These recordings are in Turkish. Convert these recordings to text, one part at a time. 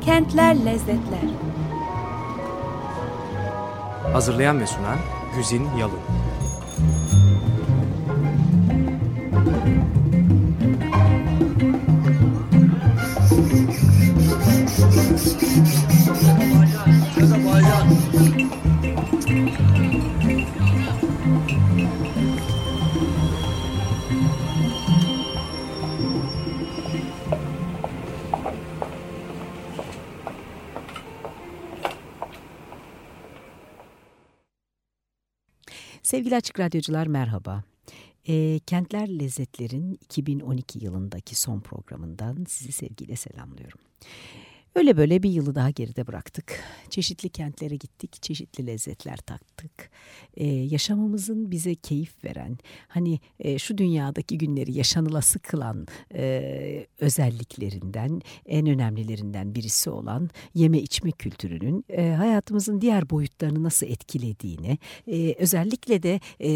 Kentler Lezzetler. Hazırlayan ve sunan Güzin Yalın Sevgili Açık Radyocular merhaba. E, Kentler Lezzetler'in 2012 yılındaki son programından sizi sevgiyle selamlıyorum. Öyle böyle bir yılı daha geride bıraktık. Çeşitli kentlere gittik, çeşitli lezzetler tattık. Ee, yaşamamızın bize keyif veren, hani e, şu dünyadaki günleri yaşanılası kılan e, özelliklerinden, en önemlilerinden birisi olan yeme içme kültürünün e, hayatımızın diğer boyutlarını nasıl etkilediğini, e, özellikle de e,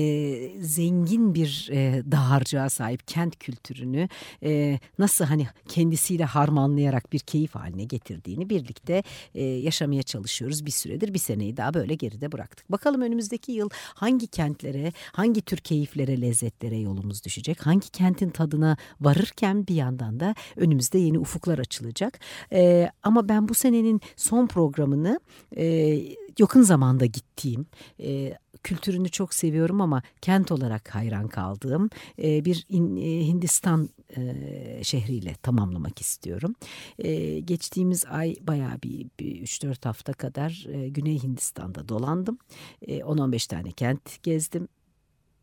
zengin bir e, dağarcığa sahip kent kültürünü e, nasıl hani kendisiyle harmanlayarak bir keyif haline getirdiğini getirdiğini birlikte e, yaşamaya çalışıyoruz bir süredir. Bir seneyi daha böyle geride bıraktık. Bakalım önümüzdeki yıl hangi kentlere, hangi tür keyiflere, lezzetlere yolumuz düşecek? Hangi kentin tadına varırken bir yandan da önümüzde yeni ufuklar açılacak. E, ama ben bu senenin son programını e, yakın zamanda gittiğim e, kültürünü çok seviyorum ama kent olarak hayran kaldığım e, bir in, e, Hindistan e, şehriyle tamamlamak istiyorum. E, geçtiğimiz ay bayağı bir, bir 3-4 hafta kadar e, Güney Hindistan'da dolandım. E, 10-15 tane kent gezdim.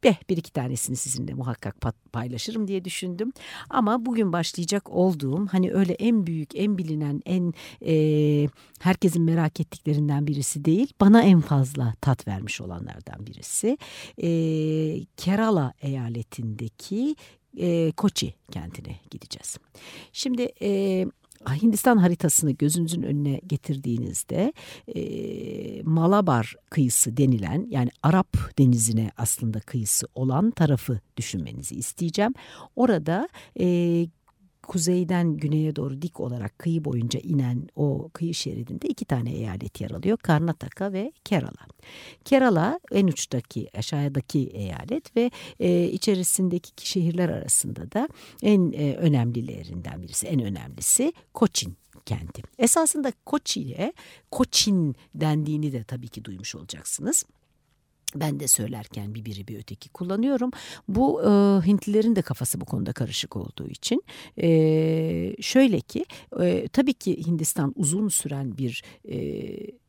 Beh bir iki tanesini sizinle muhakkak paylaşırım diye düşündüm. Ama bugün başlayacak olduğum hani öyle en büyük, en bilinen, en e, herkesin merak ettiklerinden birisi değil. Bana en fazla tat vermiş olanlardan birisi. E, Kerala eyaletindeki e, Kochi kentine gideceğiz. Şimdi e, Hindistan haritasını gözünüzün önüne getirdiğinizde e, Malabar kıyısı denilen yani Arap denizine aslında kıyısı olan tarafı düşünmenizi isteyeceğim. Orada e, kuzeyden güneye doğru dik olarak kıyı boyunca inen o kıyı şeridinde iki tane eyalet yer alıyor. Karnataka ve Kerala. Kerala en uçtaki aşağıdaki eyalet ve e, içerisindeki şehirler arasında da en e, önemlilerinden birisi, en önemlisi Koçin kenti. Esasında Koçi'ye Koçin dendiğini de tabii ki duymuş olacaksınız. Ben de söylerken bir biri bir öteki kullanıyorum. Bu e, Hintlilerin de kafası bu konuda karışık olduğu için. E, şöyle ki e, tabii ki Hindistan uzun süren bir e,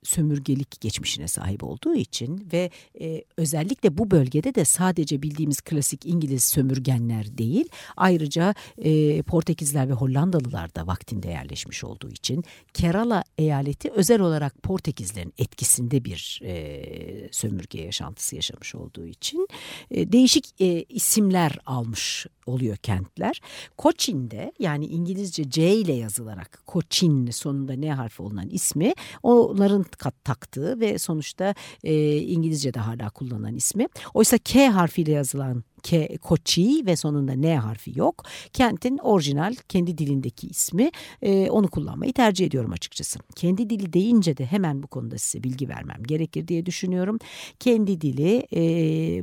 sömürgelik geçmişine sahip olduğu için ve e, özellikle bu bölgede de sadece bildiğimiz klasik İngiliz sömürgenler değil ayrıca e, Portekizler ve Hollandalılar da vaktinde yerleşmiş olduğu için Kerala eyaleti özel olarak Portekizlerin etkisinde bir e, sömürge yaşantısı yaşamış olduğu için e, değişik e, isimler almış oluyor kentler. Koçin'de yani İngilizce C ile yazılarak Koçin sonunda ne harfi olunan ismi onların kat taktığı ve sonuçta e, İngilizce'de hala kullanılan ismi. Oysa K harfiyle yazılan K, Koçi ve sonunda N harfi yok. Kentin orijinal kendi dilindeki ismi e, onu kullanmayı tercih ediyorum açıkçası. Kendi dili deyince de hemen bu konuda size bilgi vermem gerekir diye düşünüyorum. Kendi dili e,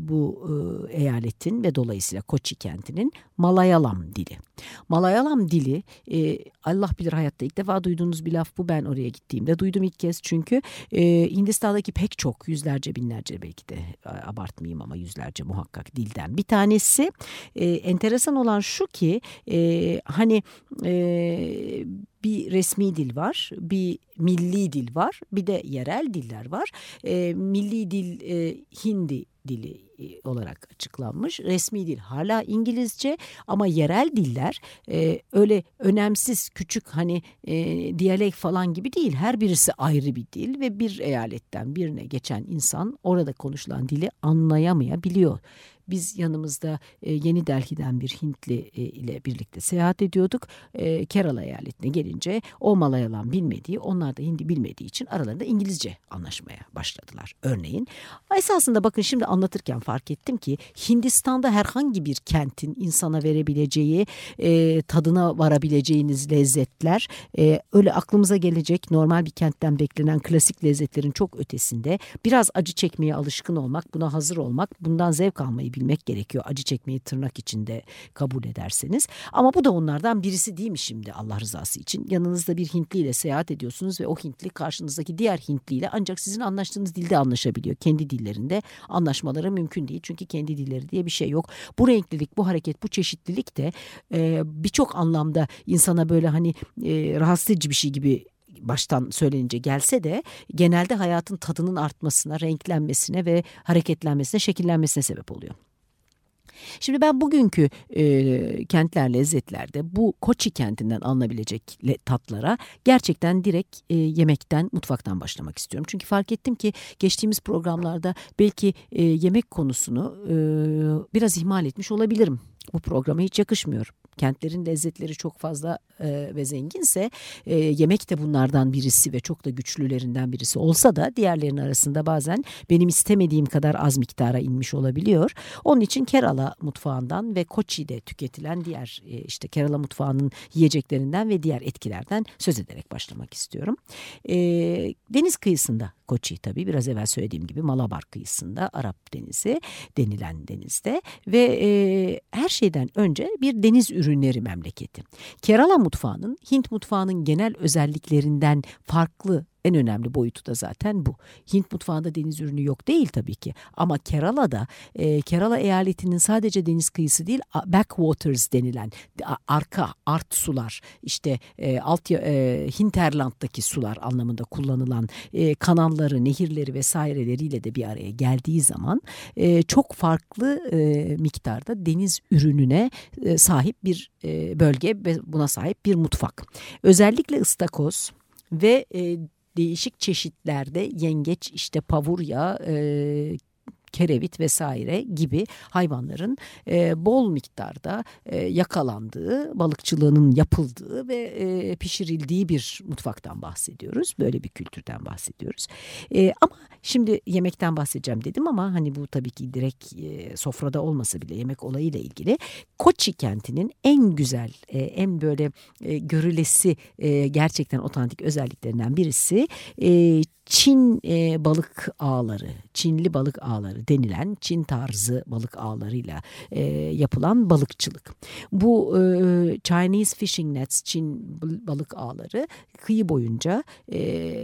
bu e, eyaletin ve dolayısıyla Koçi kentinin Malayalam dili. Malayalam dili e, Allah bilir hayatta ilk defa duyduğunuz bir laf bu ben oraya gittiğimde duydum ilk kez çünkü e, Hindistan'daki pek çok yüzlerce binlerce belki de abartmayayım ama yüzlerce muhakkak dilden bir tanesi. E, enteresan olan şu ki e, hani e, bir resmi dil var, bir milli dil var, bir de yerel diller var. E, milli dil e, Hindi dili e, olarak açıklanmış. Resmi dil hala İngilizce ama yerel diller e, öyle önemsiz küçük hani e, diyalek falan gibi değil. Her birisi ayrı bir dil ve bir eyaletten birine geçen insan orada konuşulan dili anlayamayabiliyor. Biz yanımızda e, Yeni Delhi'den bir Hintli e, ile birlikte seyahat ediyorduk. E, Kerala eyaletine gelince o Malayalam bilmediği, onlar da Hindi bilmediği için aralarında İngilizce anlaşmaya başladılar örneğin. Esasında bakın şimdi anlatırken fark ettim ki Hindistan'da herhangi bir kentin insana verebileceği e, tadına varabileceğiniz lezzetler e, öyle aklımıza gelecek normal bir kentten beklenen klasik lezzetlerin çok ötesinde biraz acı çekmeye alışkın olmak buna hazır olmak bundan zevk almayı bilmek gerekiyor acı çekmeyi tırnak içinde kabul ederseniz ama bu da onlardan birisi değil mi şimdi Allah rızası için yanınızda bir Hintli ile seyahat ediyorsunuz ve o Hintli karşınızdaki diğer Hintli ile ancak sizin anlaştığınız dilde anlaşabiliyor kendi dillerinde anlaşmaları mümkün değil çünkü kendi dilleri diye bir şey yok bu renklilik bu hareket bu çeşitlilik de e, birçok anlamda insana böyle hani e, rahatsız edici bir şey gibi baştan söylenince gelse de genelde hayatın tadının artmasına, renklenmesine ve hareketlenmesine, şekillenmesine sebep oluyor. Şimdi ben bugünkü e, kentler lezzetlerde bu Koçi kentinden alınabilecek tatlara gerçekten direkt e, yemekten, mutfaktan başlamak istiyorum. Çünkü fark ettim ki geçtiğimiz programlarda belki e, yemek konusunu e, biraz ihmal etmiş olabilirim. Bu programa hiç yakışmıyor kentlerin lezzetleri çok fazla e, ve zenginse e, yemek de bunlardan birisi ve çok da güçlülerinden birisi olsa da diğerlerinin arasında bazen benim istemediğim kadar az miktara inmiş olabiliyor. Onun için Kerala mutfağından ve Koçi'de tüketilen diğer e, işte Kerala mutfağının yiyeceklerinden ve diğer etkilerden söz ederek başlamak istiyorum. E, deniz kıyısında Koçi tabii biraz evvel söylediğim gibi Malabar kıyısında Arap Denizi denilen denizde ve e, her şeyden önce bir deniz ürünleri memleketi. Kerala mutfağının Hint mutfağının genel özelliklerinden farklı en önemli boyutu da zaten bu. Hint mutfağında deniz ürünü yok değil tabii ki. Ama Kerala'da, e, Kerala eyaletinin sadece deniz kıyısı değil, backwaters denilen arka, art sular, işte e, alt e, hinterland'daki sular anlamında kullanılan e, kanalları, nehirleri vesaireleriyle de bir araya geldiği zaman e, çok farklı e, miktarda deniz ürününe e, sahip bir e, bölge ve buna sahip bir mutfak. Özellikle ıstakoz ve e, değişik çeşitlerde yengeç işte pavurya e, kerevit vesaire gibi hayvanların e, bol miktarda e, yakalandığı, balıkçılığının yapıldığı ve e, pişirildiği bir mutfaktan bahsediyoruz. Böyle bir kültürden bahsediyoruz. E, ama şimdi yemekten bahsedeceğim dedim ama hani bu tabii ki direkt e, sofrada olmasa bile yemek olayıyla ilgili Koçi kentinin en güzel, e, en böyle e, görülesi e, gerçekten otantik özelliklerinden birisi e, Çin e, balık ağları, Çinli balık ağları denilen Çin tarzı balık ağlarıyla e, yapılan balıkçılık. Bu e, Chinese fishing nets, Çin balık ağları kıyı boyunca e,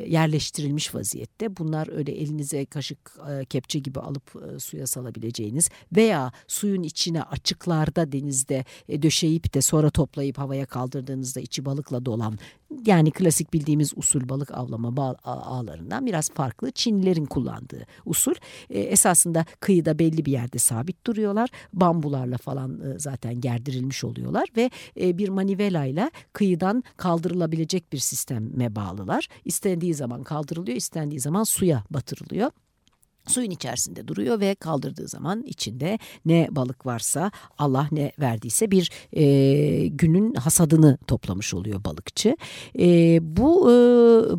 yerleştirilmiş vaziyette. Bunlar öyle elinize kaşık, e, kepçe gibi alıp e, suya salabileceğiniz veya suyun içine açıklarda denizde e, döşeyip de sonra toplayıp havaya kaldırdığınızda içi balıkla dolan yani klasik bildiğimiz usul balık avlama ağlarından biraz farklı. Çinlilerin kullandığı usul. E, esasında kıyıda belli bir yerde sabit duruyorlar. Bambularla falan e, zaten gerdirilmiş oluyorlar ve e, bir manivelayla kıyıdan kaldırılabilecek bir sisteme bağlılar. İstendiği zaman kaldırılıyor, istendiği zaman suya batırılıyor suyun içerisinde duruyor ve kaldırdığı zaman içinde ne balık varsa Allah ne verdiyse bir e, günün hasadını toplamış oluyor balıkçı. E, bu e,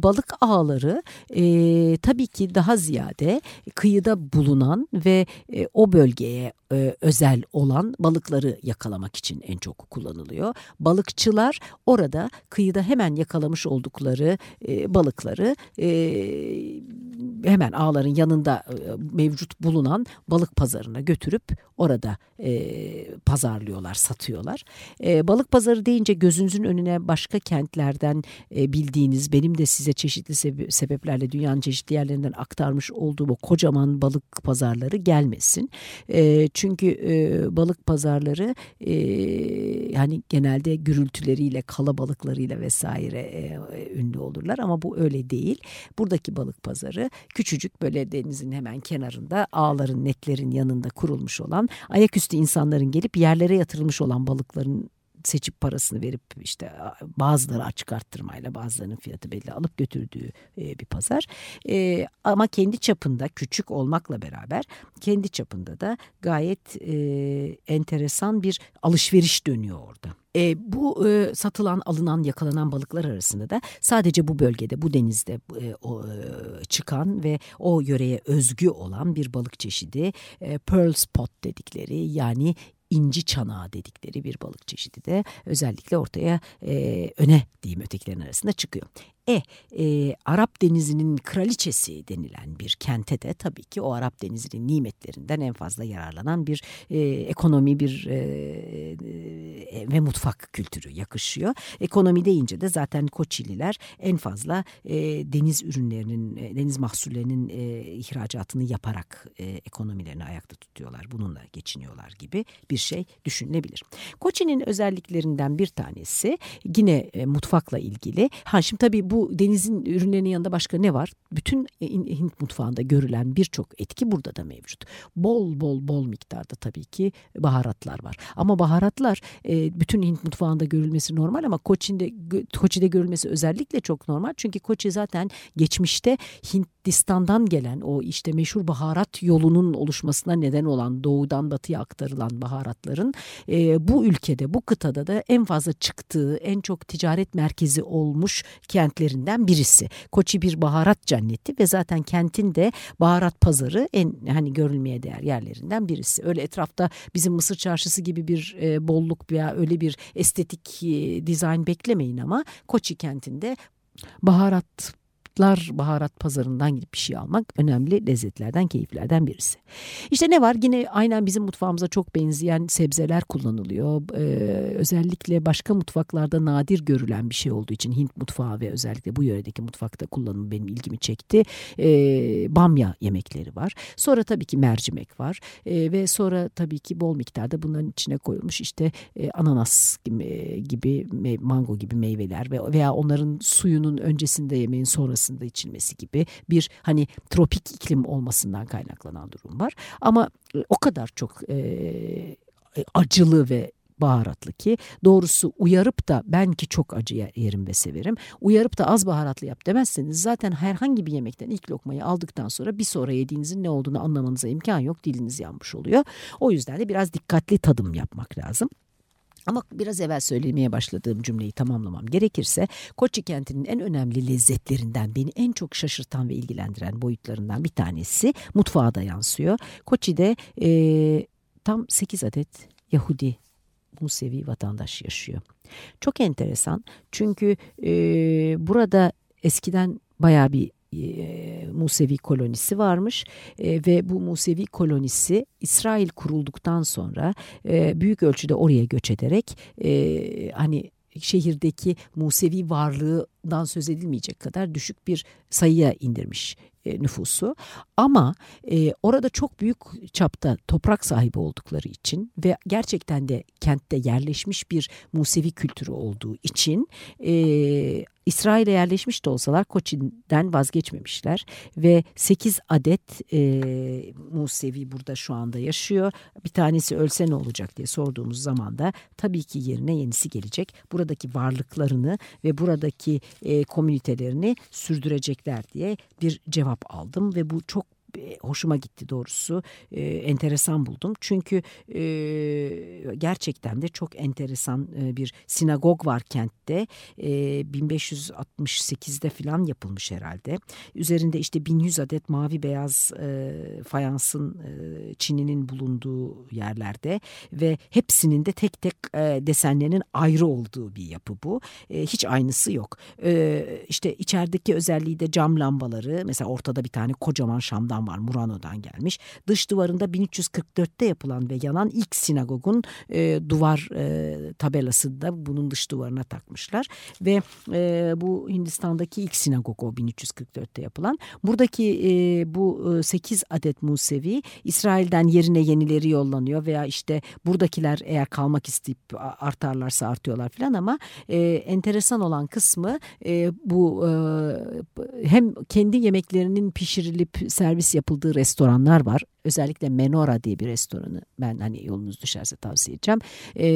balık ağları e, tabii ki daha ziyade kıyıda bulunan ve e, o bölgeye e, özel olan balıkları yakalamak için en çok kullanılıyor. Balıkçılar orada kıyıda hemen yakalamış oldukları e, balıkları e, hemen ağların yanında mevcut bulunan balık pazarına götürüp orada e, pazarlıyorlar, satıyorlar. E, balık pazarı deyince gözünüzün önüne başka kentlerden e, bildiğiniz, benim de size çeşitli sebe sebeplerle dünyanın çeşitli yerlerinden aktarmış olduğum o kocaman balık pazarları gelmesin. E, çünkü e, balık pazarları e, yani genelde gürültüleriyle, kalabalıklarıyla vesaire e, ünlü olurlar ama bu öyle değil. Buradaki balık pazarı küçücük böyle denizin hemen kenarında ağların, netlerin yanında kurulmuş olan ayaküstü insanların gelip yerlere yatırılmış olan balıkların seçip parasını verip işte bazıları açık arttırmayla bazılarının fiyatı belli alıp götürdüğü e, bir pazar. E, ama kendi çapında küçük olmakla beraber kendi çapında da gayet e, enteresan bir alışveriş dönüyor orada. E, bu e, satılan, alınan, yakalanan balıklar arasında da sadece bu bölgede, bu denizde e, o, e, çıkan ve o yöreye özgü olan bir balık çeşidi e, pearl spot dedikleri yani inci çanağı dedikleri bir balık çeşidi de özellikle ortaya e, öne diyeyim ötekilerin arasında çıkıyor. E, e Arap Denizi'nin kraliçesi denilen bir kente de tabii ki o Arap Denizi'nin nimetlerinden en fazla yararlanan bir e, ekonomi bir e, e, ve mutfak kültürü yakışıyor. Ekonomi deyince de zaten Koçililer en fazla e, deniz ürünlerinin, e, deniz mahsullerinin e, ihracatını yaparak e, ekonomilerini ayakta tutuyorlar. Bununla geçiniyorlar gibi bir şey düşünülebilir. Koçi'nin özelliklerinden bir tanesi yine e, mutfakla ilgili. Ha şimdi tabii bu bu denizin ürünlerinin yanında başka ne var? Bütün Hint mutfağında görülen birçok etki burada da mevcut. Bol bol bol miktarda tabii ki baharatlar var. Ama baharatlar e, bütün Hint mutfağında görülmesi normal ama Koçi'de, Koçi'de görülmesi özellikle çok normal. Çünkü Koçi zaten geçmişte Hindistan'dan gelen o işte meşhur baharat yolunun oluşmasına neden olan doğudan batıya aktarılan baharatların e, bu ülkede bu kıtada da en fazla çıktığı en çok ticaret merkezi olmuş kentler kentlerinden birisi. Koçi bir baharat cenneti ve zaten kentin de baharat pazarı en hani görülmeye değer yerlerinden birisi. Öyle etrafta bizim Mısır çarşısı gibi bir e, bolluk veya öyle bir estetik e, dizayn beklemeyin ama Koçi kentinde baharat baharatlar baharat pazarından gidip bir şey almak önemli lezzetlerden, keyiflerden birisi. İşte ne var? Yine aynen bizim mutfağımıza çok benzeyen sebzeler kullanılıyor. Ee, özellikle başka mutfaklarda nadir görülen bir şey olduğu için Hint mutfağı ve özellikle bu yöredeki mutfakta kullanımı benim ilgimi çekti. Ee, bamya yemekleri var. Sonra tabii ki mercimek var. Ee, ve sonra tabii ki bol miktarda bunların içine koyulmuş işte e, ananas gibi, gibi mango gibi meyveler ve veya onların suyunun öncesinde yemeğin sonrasında arasında içilmesi gibi bir hani tropik iklim olmasından kaynaklanan durum var. Ama e, o kadar çok e, acılı ve baharatlı ki doğrusu uyarıp da ben ki çok acı yerim ve severim. Uyarıp da az baharatlı yap demezseniz zaten herhangi bir yemekten ilk lokmayı aldıktan sonra bir sonra yediğinizin ne olduğunu anlamanıza imkan yok. Diliniz yanmış oluyor. O yüzden de biraz dikkatli tadım yapmak lazım. Ama biraz evvel söylemeye başladığım cümleyi tamamlamam gerekirse Koçi kentinin en önemli lezzetlerinden beni en çok şaşırtan ve ilgilendiren boyutlarından bir tanesi mutfağa da yansıyor. Koçi'de e, tam 8 adet Yahudi Musevi vatandaş yaşıyor. Çok enteresan çünkü e, burada eskiden baya bir Musevi kolonisi varmış. E, ve bu Musevi kolonisi İsrail kurulduktan sonra e, büyük ölçüde oraya göç ederek e, hani şehirdeki Musevi varlığından söz edilmeyecek kadar düşük bir sayıya indirmiş e, nüfusu ama e, orada çok büyük çapta toprak sahibi oldukları için ve gerçekten de kentte yerleşmiş bir Musevi kültürü olduğu için e, İsrail'e yerleşmiş de olsalar Koçin'den vazgeçmemişler ve 8 adet e, Musevi burada şu anda yaşıyor. Bir tanesi ölse ne olacak diye sorduğumuz zaman da tabii ki yerine yenisi gelecek. Buradaki varlıklarını ve buradaki e, komünitelerini sürdürecekler diye bir cevap aldım ve bu çok hoşuma gitti doğrusu. E, enteresan buldum. Çünkü e, gerçekten de çok enteresan e, bir sinagog var kentte. E, 1568'de falan yapılmış herhalde. Üzerinde işte 1100 adet mavi beyaz e, fayansın e, çininin bulunduğu yerlerde ve hepsinin de tek tek e, desenlerinin ayrı olduğu bir yapı bu. E, hiç aynısı yok. E, işte içerideki özelliği de cam lambaları. Mesela ortada bir tane kocaman şamdan var. Murano'dan gelmiş. Dış duvarında 1344'te yapılan ve yanan ilk sinagogun e, duvar e, tabelası da bunun dış duvarına takmışlar. Ve e, bu Hindistan'daki ilk sinagog o 1344'te yapılan. Buradaki e, bu e, 8 adet Musevi İsrail'den yerine yenileri yollanıyor veya işte buradakiler eğer kalmak isteyip artarlarsa artıyorlar falan ama e, enteresan olan kısmı e, bu e, hem kendi yemeklerinin pişirilip servis yapıldığı restoranlar var özellikle Menora diye bir restoranı ben hani yolunuz düşerse tavsiye edeceğim. E,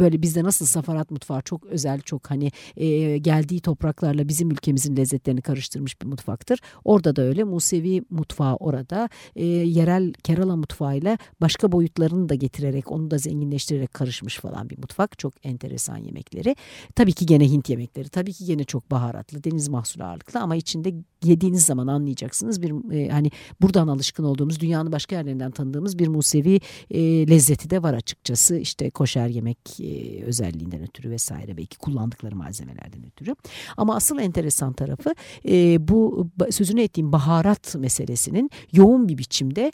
böyle bizde nasıl safarat mutfağı çok özel çok hani e, geldiği topraklarla bizim ülkemizin lezzetlerini karıştırmış bir mutfaktır. Orada da öyle Musevi mutfağı orada e, yerel Kerala mutfağıyla başka boyutlarını da getirerek onu da zenginleştirerek karışmış falan bir mutfak. Çok enteresan yemekleri. Tabii ki gene Hint yemekleri. Tabii ki gene çok baharatlı, deniz mahsulü ağırlıklı ama içinde yediğiniz zaman anlayacaksınız. Bir e, hani buradan alışkın olduğumuz, dünyanın başka yerlerinden tanıdığımız bir Musevi e, lezzeti de var açıkçası. İşte koşer yemek e, özelliğinden ötürü vesaire belki kullandıkları malzemelerden ötürü. Ama asıl enteresan tarafı e, bu sözünü ettiğim baharat meselesinin yoğun bir biçimde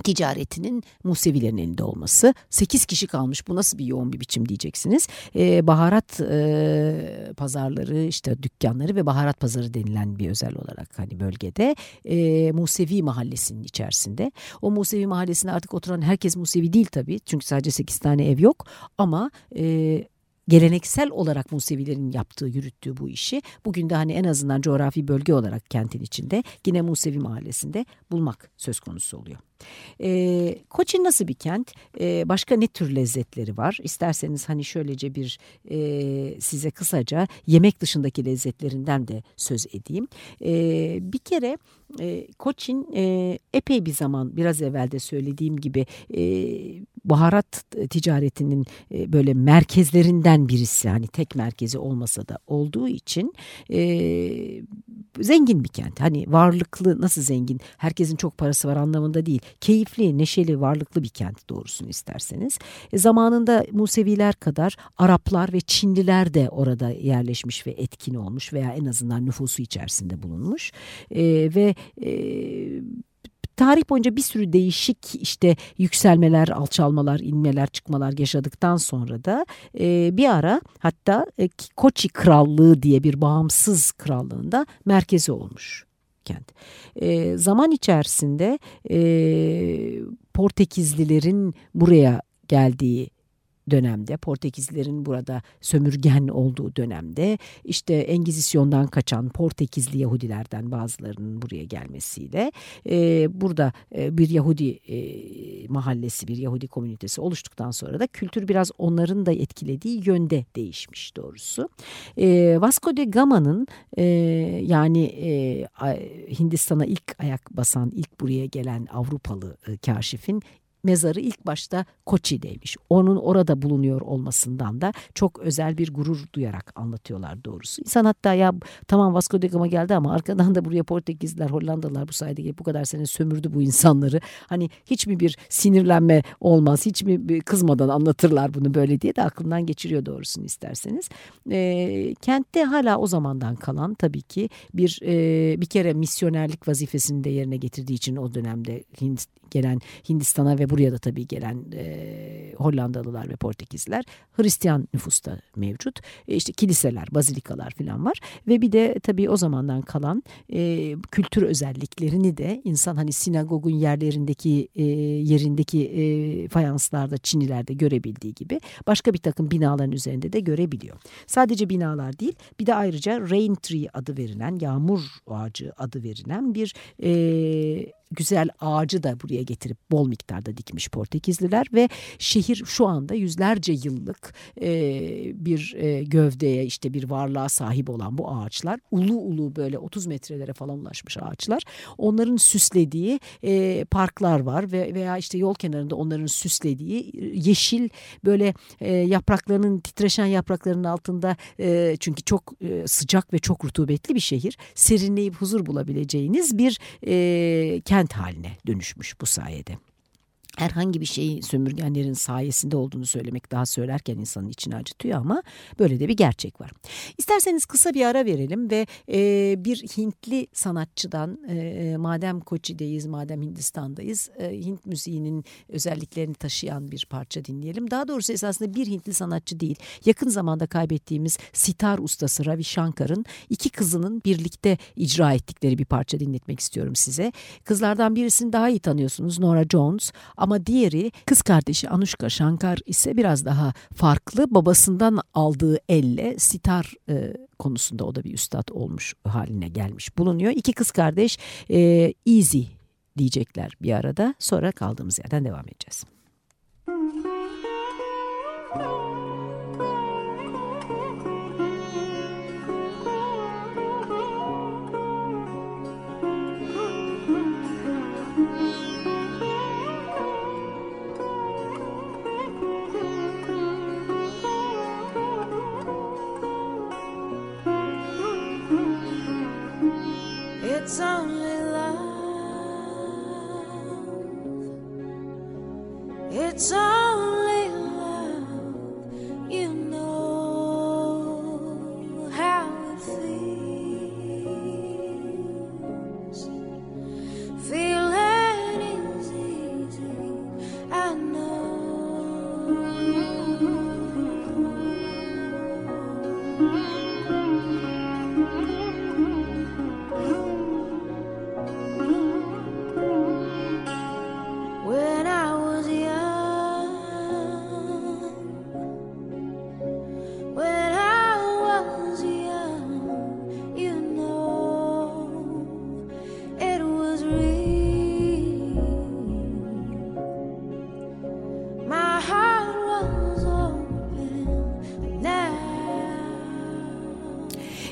ticaretinin Musevilerin elinde olması. 8 kişi kalmış bu nasıl bir yoğun bir biçim diyeceksiniz. Ee, baharat e, pazarları işte dükkanları ve baharat pazarı denilen bir özel olarak hani bölgede e, Musevi mahallesinin içerisinde. O Musevi mahallesinde artık oturan herkes Musevi değil tabii çünkü sadece 8 tane ev yok ama... E, geleneksel olarak Musevilerin yaptığı, yürüttüğü bu işi bugün de hani en azından coğrafi bölge olarak kentin içinde yine Musevi mahallesinde bulmak söz konusu oluyor. E, Koçi nasıl bir kent? E, başka ne tür lezzetleri var? İsterseniz hani şöylece bir e, size kısaca yemek dışındaki lezzetlerinden de söz edeyim. E, bir kere e, Koçin e, epey bir zaman biraz evvel de söylediğim gibi e, baharat ticaretinin e, böyle merkezlerinden birisi hani tek merkezi olmasa da olduğu için e, zengin bir kent. Hani varlıklı nasıl zengin herkesin çok parası var anlamında değil keyifli, neşeli, varlıklı bir kent doğrusunu isterseniz. E, zamanında Museviler kadar Araplar ve Çinliler de orada yerleşmiş ve etkin olmuş veya en azından nüfusu içerisinde bulunmuş. E, ve e, tarih boyunca bir sürü değişik işte yükselmeler, alçalmalar, inmeler, çıkmalar yaşadıktan sonra da e, bir ara hatta e, Koçi Krallığı diye bir bağımsız krallığında merkezi olmuş kent. E, zaman içerisinde e, Portekizlilerin buraya geldiği dönemde Portekizlilerin burada sömürgen olduğu dönemde işte Engizisyon'dan kaçan Portekizli Yahudilerden bazılarının buraya gelmesiyle e, burada e, bir Yahudi e, mahallesi bir Yahudi komünitesi oluştuktan sonra da kültür biraz onların da etkilediği yönde değişmiş doğrusu. E, Vasco de Gama'nın e, yani e, Hindistan'a ilk ayak basan ilk buraya gelen Avrupalı e, kaşifin mezarı ilk başta Koçi'deymiş. Onun orada bulunuyor olmasından da çok özel bir gurur duyarak anlatıyorlar doğrusu. İnsan hatta ya tamam Vasco da Gama geldi ama arkadan da buraya Portekizliler, Hollandalılar bu sayede gelip bu kadar sene sömürdü bu insanları. Hani hiç mi bir sinirlenme olmaz, hiç mi kızmadan anlatırlar bunu böyle diye de aklından geçiriyor doğrusunu isterseniz. E, kentte hala o zamandan kalan tabii ki bir e, bir kere misyonerlik vazifesini de yerine getirdiği için o dönemde Hint, gelen Hindistan'a ve buraya da tabii gelen e, Hollandalılar ve Portekizliler Hristiyan nüfusta mevcut. E, işte kiliseler, bazilikalar falan var ve bir de tabii o zamandan kalan e, kültür özelliklerini de insan hani sinagogun yerlerindeki e, yerindeki e, fayanslarda Çinilerde görebildiği gibi başka bir takım binaların üzerinde de görebiliyor. Sadece binalar değil bir de ayrıca rain tree adı verilen yağmur ağacı adı verilen bir e, güzel ağacı da buraya getirip bol miktarda dikmiş Portekizliler ve şehir şu anda yüzlerce yıllık e, bir e, gövdeye işte bir varlığa sahip olan bu ağaçlar ulu ulu böyle 30 metrelere falan ulaşmış ağaçlar. Onların süslediği e, parklar var ve veya işte yol kenarında onların süslediği yeşil böyle e, yapraklarının titreşen yapraklarının altında e, çünkü çok e, sıcak ve çok rutubetli bir şehir serinleyip huzur bulabileceğiniz bir e, kent haline dönüşmüş bu sayede herhangi bir şeyi sömürgenlerin sayesinde olduğunu söylemek daha söylerken insanın içini acıtıyor ama böyle de bir gerçek var. İsterseniz kısa bir ara verelim ve e, bir Hintli sanatçıdan e, madem Koçi'deyiz, madem Hindistan'dayız e, Hint müziğinin özelliklerini taşıyan bir parça dinleyelim. Daha doğrusu esasında bir Hintli sanatçı değil, yakın zamanda kaybettiğimiz sitar ustası Ravi Shankar'ın iki kızının birlikte icra ettikleri bir parça dinletmek istiyorum size. Kızlardan birisini daha iyi tanıyorsunuz Nora Jones ama diğeri kız kardeşi Anushka Shankar ise biraz daha farklı. Babasından aldığı elle sitar e, konusunda o da bir üstad olmuş haline gelmiş bulunuyor. İki kız kardeş e, Easy diyecekler bir arada. Sonra kaldığımız yerden devam edeceğiz. it's only love. It's only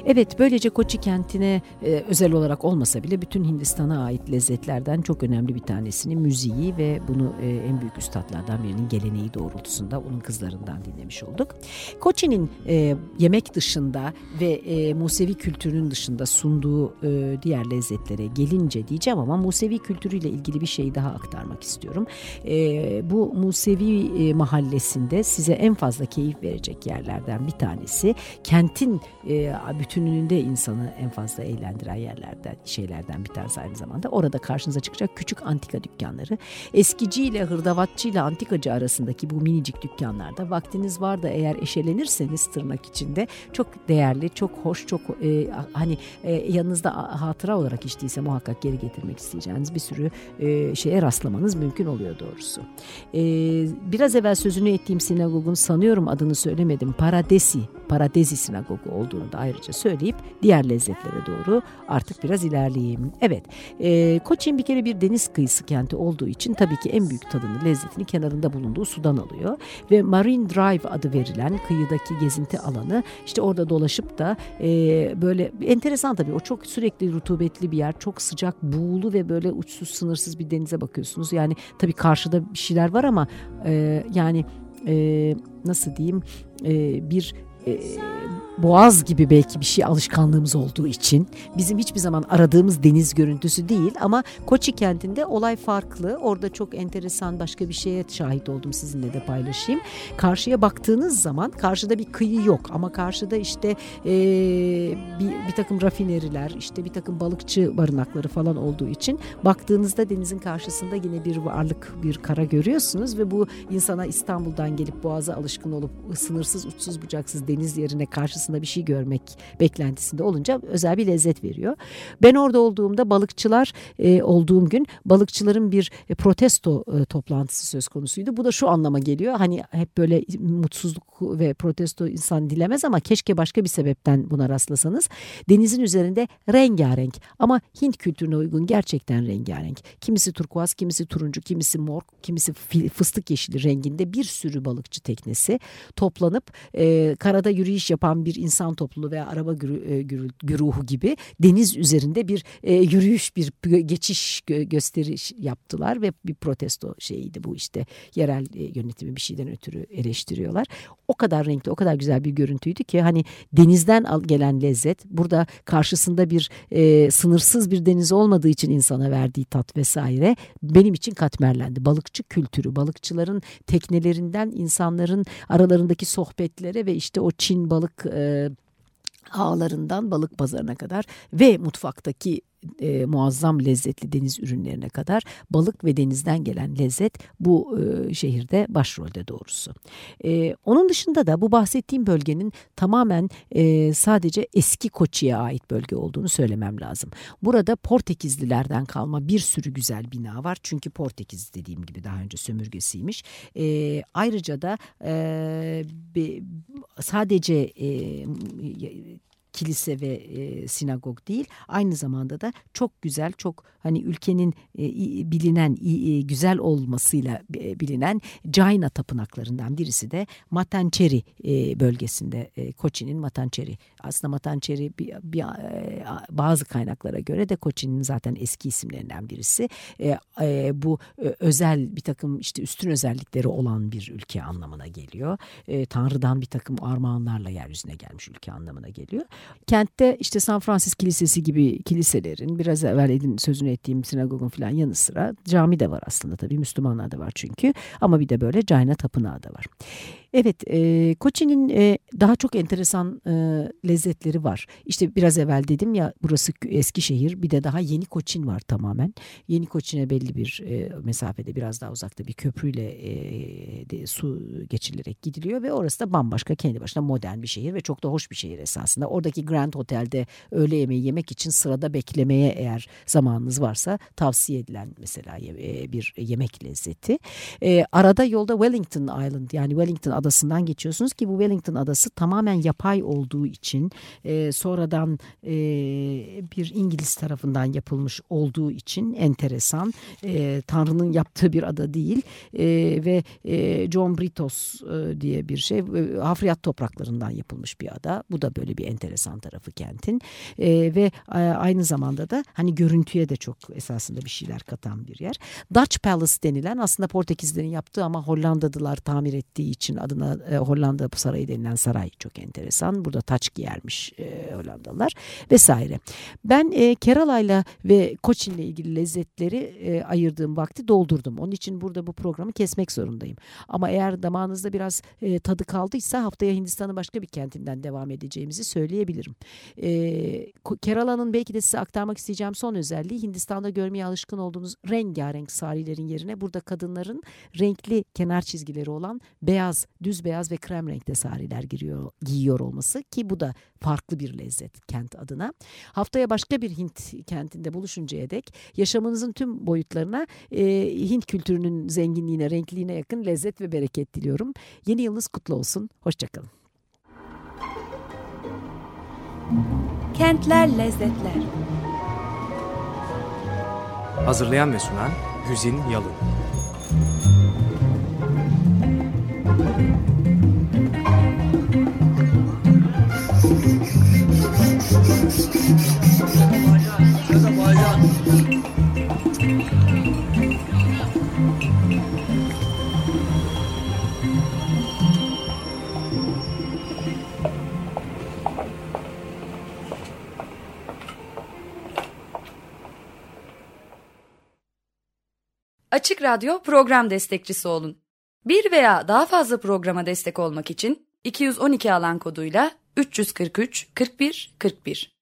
Evet böylece Koçi kentine e, özel olarak olmasa bile bütün Hindistan'a ait lezzetlerden çok önemli bir tanesini müziği ve bunu e, en büyük üstadlardan birinin geleneği doğrultusunda onun kızlarından dinlemiş olduk. Koçi'nin e, yemek dışında ve e, Musevi kültürünün dışında sunduğu e, diğer lezzetlere gelince diyeceğim ama Musevi kültürüyle ilgili bir şey daha aktarmak istiyorum. E, bu Musevi e, mahallesinde size en fazla keyif verecek yerlerden bir tanesi kentin e, bütün bütünlüğünde insanı en fazla eğlendiren yerlerden, şeylerden bir tanesi aynı zamanda. Orada karşınıza çıkacak küçük antika dükkanları. Eskici ile hırdavatçı ile antikacı arasındaki bu minicik dükkanlarda vaktiniz var da eğer eşelenirseniz tırnak içinde çok değerli, çok hoş, çok e, hani e, yanınızda hatıra olarak içtiyse muhakkak geri getirmek isteyeceğiniz bir sürü e, şeye rastlamanız mümkün oluyor doğrusu. E, biraz evvel sözünü ettiğim sinagogun sanıyorum adını söylemedim. Paradesi, Paradesi sinagogu olduğunu da ayrıca söyleyip diğer lezzetlere doğru artık biraz ilerleyeyim. Evet, e, Koçin bir kere bir deniz kıyısı kenti olduğu için tabii ki en büyük tadını, lezzetini kenarında bulunduğu sudan alıyor. Ve Marine Drive adı verilen kıyıdaki gezinti alanı işte orada dolaşıp da e, böyle enteresan tabii o çok sürekli rutubetli bir yer, çok sıcak, buğulu ve böyle uçsuz sınırsız bir denize bakıyorsunuz. Yani tabii karşıda bir şeyler var ama e, yani e, nasıl diyeyim e, bir e, boğaz gibi belki bir şey alışkanlığımız olduğu için bizim hiçbir zaman aradığımız deniz görüntüsü değil ama Koçi kentinde olay farklı. Orada çok enteresan başka bir şeye şahit oldum sizinle de paylaşayım. Karşıya baktığınız zaman karşıda bir kıyı yok ama karşıda işte e, bir, bir takım rafineriler işte bir takım balıkçı barınakları falan olduğu için baktığınızda denizin karşısında yine bir varlık bir kara görüyorsunuz ve bu insana İstanbul'dan gelip boğaza alışkın olup sınırsız uçsuz bucaksız deniz yerine karşısında aslında bir şey görmek beklentisinde olunca özel bir lezzet veriyor. Ben orada olduğumda balıkçılar e, olduğum gün balıkçıların bir e, protesto e, toplantısı söz konusuydu. Bu da şu anlama geliyor. Hani hep böyle mutsuzluk ve protesto insan dilemez ama keşke başka bir sebepten buna rastlasanız. Denizin üzerinde rengarenk ama Hint kültürüne uygun gerçekten rengarenk. Kimisi turkuaz, kimisi turuncu, kimisi mor, kimisi fıstık yeşili renginde bir sürü balıkçı teknesi toplanıp e, karada yürüyüş yapan bir insan topluluğu veya araba e, güruhu gibi deniz üzerinde bir e, yürüyüş, bir geçiş gösteriş yaptılar ve bir protesto şeyiydi bu işte yerel e, yönetimi bir şeyden ötürü eleştiriyorlar. O kadar renkli, o kadar güzel bir görüntüydü ki hani denizden gelen lezzet burada karşısında bir e, sınırsız bir deniz olmadığı için insana verdiği tat vesaire benim için katmerlendi. Balıkçı kültürü, balıkçıların teknelerinden insanların aralarındaki sohbetlere ve işte o Çin balık e, ağlarından balık pazarına kadar ve mutfaktaki e, muazzam lezzetli deniz ürünlerine kadar balık ve denizden gelen lezzet bu e, şehirde başrolde doğrusu. E, onun dışında da bu bahsettiğim bölgenin tamamen e, sadece eski Koçi'ye ait bölge olduğunu söylemem lazım. Burada Portekizlilerden kalma bir sürü güzel bina var. Çünkü Portekiz dediğim gibi daha önce sömürgesiymiş. E, ayrıca da e, be, sadece e, kilise ve e, sinagog değil. Aynı zamanda da çok güzel, çok hani ülkenin e, bilinen, e, güzel olmasıyla e, bilinen Jaina tapınaklarından birisi de Matancheri e, bölgesinde. E, Koçi'nin Matancheri. Aslında Matancheri bir, bir, e, bazı kaynaklara göre de Koçi'nin zaten eski isimlerinden birisi. E, e, bu e, özel bir takım işte üstün özellikleri olan bir ülke anlamına geliyor. E, Tanrı'dan bir takım armağanlarla yeryüzüne gelmiş ülke anlamına geliyor. Kentte işte San Francis Kilisesi gibi kiliselerin biraz evvel edin, sözünü ettiğim sinagogun falan yanı sıra cami de var aslında tabii Müslümanlar da var çünkü ama bir de böyle Cayna Tapınağı da var. Evet, e, Koçi'nin e, daha çok enteresan e, lezzetleri var. İşte biraz evvel dedim ya burası Eskişehir bir de daha Yeni Koçin var tamamen. Yeni Koçin'e belli bir e, mesafede biraz daha uzakta bir köprüyle e, de, su geçirilerek gidiliyor ve orası da bambaşka kendi başına modern bir şehir ve çok da hoş bir şehir esasında. Oradaki Grand Hotel'de öğle yemeği yemek için sırada beklemeye eğer zamanınız varsa tavsiye edilen mesela e, bir yemek lezzeti. E, arada yolda Wellington Island yani Wellington adasından geçiyorsunuz ki bu Wellington adası tamamen yapay olduğu için e, sonradan e, bir İngiliz tarafından yapılmış olduğu için enteresan. E, Tanrı'nın yaptığı bir ada değil e, ve e, John Britos e, diye bir şey e, hafriyat topraklarından yapılmış bir ada. Bu da böyle bir enteresan tarafı kentin e, ve e, aynı zamanda da hani görüntüye de çok esasında bir şeyler katan bir yer. Dutch Palace denilen aslında Portekizlerin yaptığı ama Hollandalılar tamir ettiği için adına e, Hollanda Sarayı denilen saray çok enteresan. Burada taç giyermiş e, Hollandalılar vesaire. Ben e, Kerala'yla ve Koçin'le ilgili lezzetleri e, ayırdığım vakti doldurdum. Onun için burada bu programı kesmek zorundayım. Ama eğer damağınızda biraz e, tadı kaldıysa haftaya Hindistan'ın başka bir kentinden devam edeceğimizi söyleyebilirim. E, Kerala'nın belki de size aktarmak isteyeceğim son özelliği Hindistan'da görmeye alışkın olduğumuz rengarenk sarilerin yerine burada kadınların renkli kenar çizgileri olan beyaz düz beyaz ve krem renkte sariler giriyor, giyiyor olması ki bu da farklı bir lezzet kent adına. Haftaya başka bir Hint kentinde buluşuncaya dek yaşamınızın tüm boyutlarına e, Hint kültürünün zenginliğine, renkliliğine yakın lezzet ve bereket diliyorum. Yeni yılınız kutlu olsun. Hoşçakalın. Kentler Lezzetler Hazırlayan ve sunan Güzin Yalın Açık Radyo program destekçisi olun. Bir veya daha fazla programa destek olmak için 212 alan koduyla 343 41 41